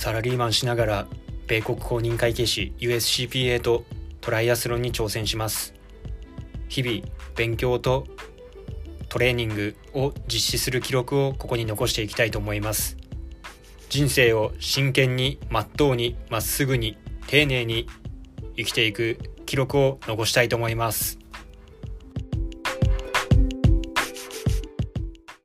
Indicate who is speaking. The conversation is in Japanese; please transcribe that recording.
Speaker 1: サラリーマンしながら米国公認会計士 USCPA とトライアスロンに挑戦します。日々勉強とトレーニングを実施する記録をここに残していきたいと思います。人生を真剣にまっとうにまっすぐに丁寧に生きていく記録を残したいと思います。